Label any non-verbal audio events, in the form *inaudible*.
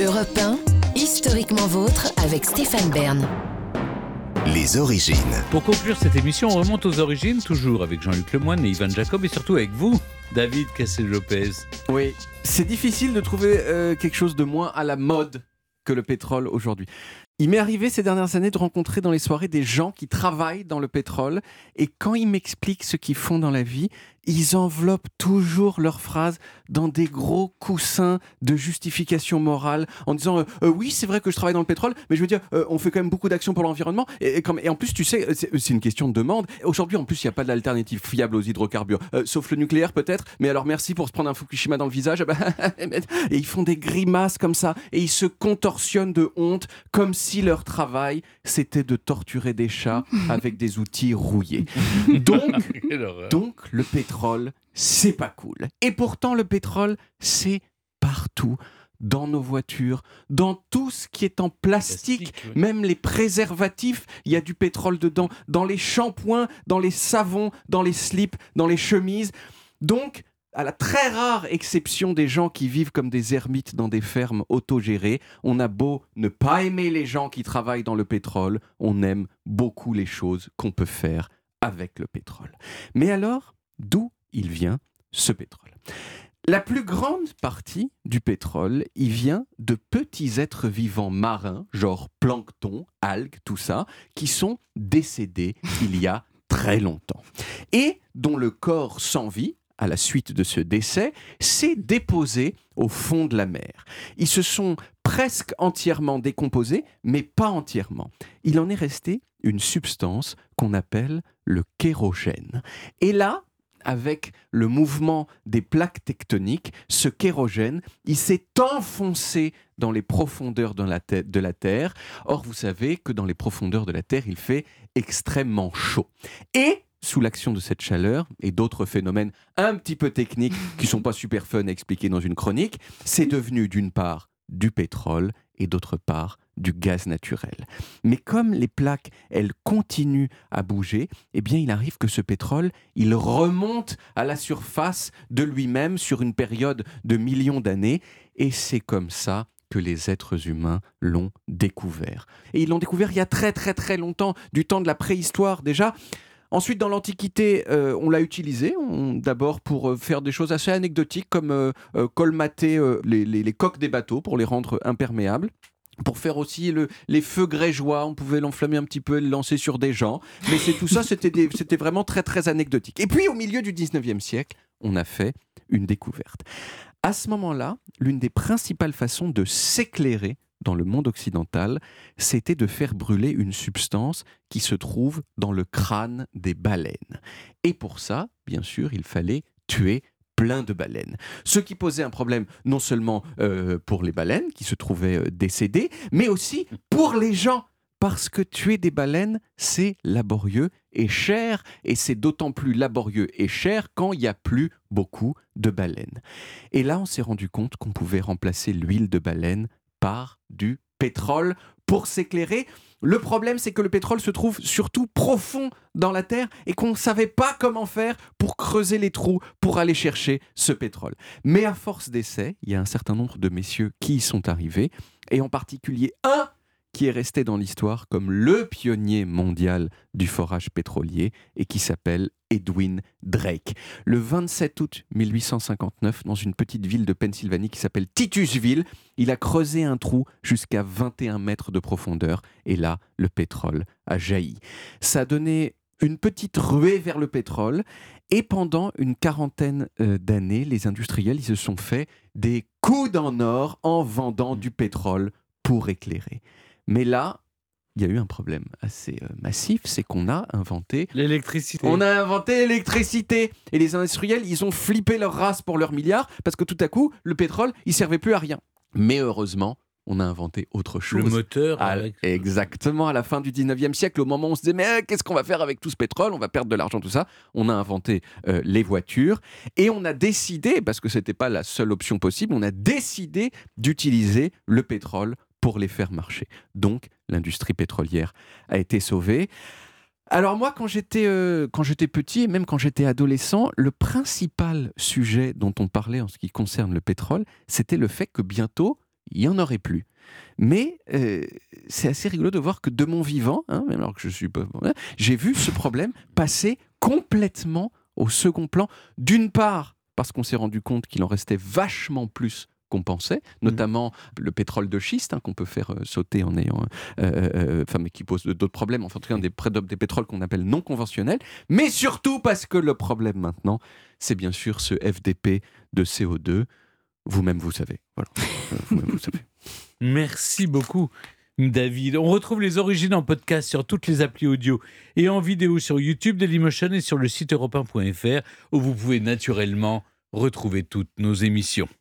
Europe 1, historiquement vôtre avec Stéphane Bern. Les origines. Pour conclure cette émission, on remonte aux origines, toujours avec Jean-Luc Lemoyne et Ivan Jacob, et surtout avec vous, David Cassel-Lopez. Oui, c'est difficile de trouver euh, quelque chose de moins à la mode que le pétrole aujourd'hui. Il m'est arrivé ces dernières années de rencontrer dans les soirées des gens qui travaillent dans le pétrole et quand ils m'expliquent ce qu'ils font dans la vie, ils enveloppent toujours leurs phrases dans des gros coussins de justification morale en disant euh, euh, oui c'est vrai que je travaille dans le pétrole mais je veux dire euh, on fait quand même beaucoup d'actions pour l'environnement et, et, en plus tu sais c'est une question de demande. Aujourd'hui en plus il n'y a pas d'alternative fiable aux hydrocarbures sauf le nucléaire peut-être mais alors merci pour se prendre un Fukushima dans le visage. *laughs* Et ils font des grimaces comme ça et ils se contorsionnent de honte comme si leur travail c'était de torturer des chats *laughs* avec des outils rouillés donc, *laughs* donc le pétrole pétrole, c'est pas cool. Et pourtant, le pétrole, c'est partout dans nos voitures, dans tout ce qui est en plastique, plastique oui. même les préservatifs, il y a du pétrole dedans, dans les shampoings, dans les savons, dans les slips, dans les chemises. Donc, à la très rare exception des gens qui vivent comme des ermites dans des fermes autogérées, on a beau ne pas aimer les gens qui travaillent dans le pétrole, on aime beaucoup les choses qu'on peut faire avec le pétrole. Mais alors, d'où il vient ce pétrole? La plus grande partie du pétrole, il vient de petits êtres vivants marins, genre plancton, algues, tout ça, qui sont décédés il y a très longtemps. Et dont le corps sans à la suite de ce décès, s'est déposé au fond de la mer. Ils se sont presque entièrement décomposés, mais pas entièrement. Il en est resté une substance qu'on appelle le kérogène. Et là, avec le mouvement des plaques tectoniques, ce kérogène, il s'est enfoncé dans les profondeurs de la, de la, Terre. Or, vous savez que dans les profondeurs de la Terre, il fait extrêmement chaud. Et sous l'action de cette chaleur et d'autres phénomènes un petit peu techniques qui sont pas super fun à expliquer dans une chronique, c'est devenu d'une part du pétrole et d'autre part du gaz naturel. Mais comme les plaques, elles continuent à bouger, eh bien il arrive que ce pétrole, il remonte à la surface de lui-même sur une période de millions d'années, et c'est comme ça que les êtres humains l'ont découvert. Et ils l'ont découvert il y a très très très longtemps, du temps de la préhistoire déjà. Ensuite, dans l'Antiquité, euh, on l'a utilisé, d'abord pour euh, faire des choses assez anecdotiques, comme euh, colmater les, les, les coques des bateaux pour les rendre imperméables pour faire aussi le, les feux grégeois, on pouvait l'enflammer un petit peu et le lancer sur des gens. Mais c'est tout ça, *laughs* c'était vraiment très très anecdotique. Et puis au milieu du 19e siècle, on a fait une découverte. À ce moment-là, l'une des principales façons de s'éclairer dans le monde occidental, c'était de faire brûler une substance qui se trouve dans le crâne des baleines. Et pour ça, bien sûr, il fallait tuer plein de baleines. Ce qui posait un problème non seulement euh, pour les baleines qui se trouvaient euh, décédées, mais aussi pour les gens. Parce que tuer des baleines, c'est laborieux et cher, et c'est d'autant plus laborieux et cher quand il n'y a plus beaucoup de baleines. Et là, on s'est rendu compte qu'on pouvait remplacer l'huile de baleine par du pétrole pour s'éclairer. Le problème, c'est que le pétrole se trouve surtout profond dans la terre et qu'on ne savait pas comment faire pour creuser les trous pour aller chercher ce pétrole. Mais à force d'essais, il y a un certain nombre de messieurs qui y sont arrivés, et en particulier un qui est resté dans l'histoire comme le pionnier mondial du forage pétrolier et qui s'appelle Edwin Drake. Le 27 août 1859, dans une petite ville de Pennsylvanie qui s'appelle Titusville, il a creusé un trou jusqu'à 21 mètres de profondeur et là, le pétrole a jailli. Ça a donné une petite ruée vers le pétrole et pendant une quarantaine euh, d'années, les industriels ils se sont fait des coudes en or en vendant du pétrole pour éclairer. Mais là, il y a eu un problème assez euh, massif, c'est qu'on a inventé l'électricité. On a inventé l'électricité et les industriels, ils ont flippé leur race pour leurs milliards parce que tout à coup, le pétrole, il servait plus à rien. Mais heureusement, on a inventé autre chose. Le moteur. À- avec- Exactement, à la fin du 19e siècle, au moment où on se disait, mais euh, qu'est-ce qu'on va faire avec tout ce pétrole? On va perdre de l'argent, tout ça. On a inventé euh, les voitures et on a décidé, parce que ce n'était pas la seule option possible, on a décidé d'utiliser le pétrole pour les faire marcher. Donc, l'industrie pétrolière a été sauvée. Alors moi, quand j'étais euh, quand j'étais petit et même quand j'étais adolescent, le principal sujet dont on parlait en ce qui concerne le pétrole, c'était le fait que bientôt il n'y en aurait plus. Mais euh, c'est assez rigolo de voir que de mon vivant, hein, même alors que je suis pas, hein, j'ai vu ce problème passer complètement au second plan. D'une part, parce qu'on s'est rendu compte qu'il en restait vachement plus qu'on pensait, notamment le pétrole de schiste hein, qu'on peut faire euh, sauter en ayant, euh, euh, enfin, mais qui pose d'autres problèmes, enfin, en tout cas des, pétroles qu'on appelle non conventionnels, mais surtout parce que le problème maintenant, c'est bien sûr ce FDP de CO2. Vous-même, vous savez. Voilà. Vous-même, vous savez. *laughs* Merci beaucoup, David. On retrouve les origines en podcast sur toutes les applis audio et en vidéo sur YouTube, Dailymotion et sur le site europe 1.fr où vous pouvez naturellement retrouver toutes nos émissions.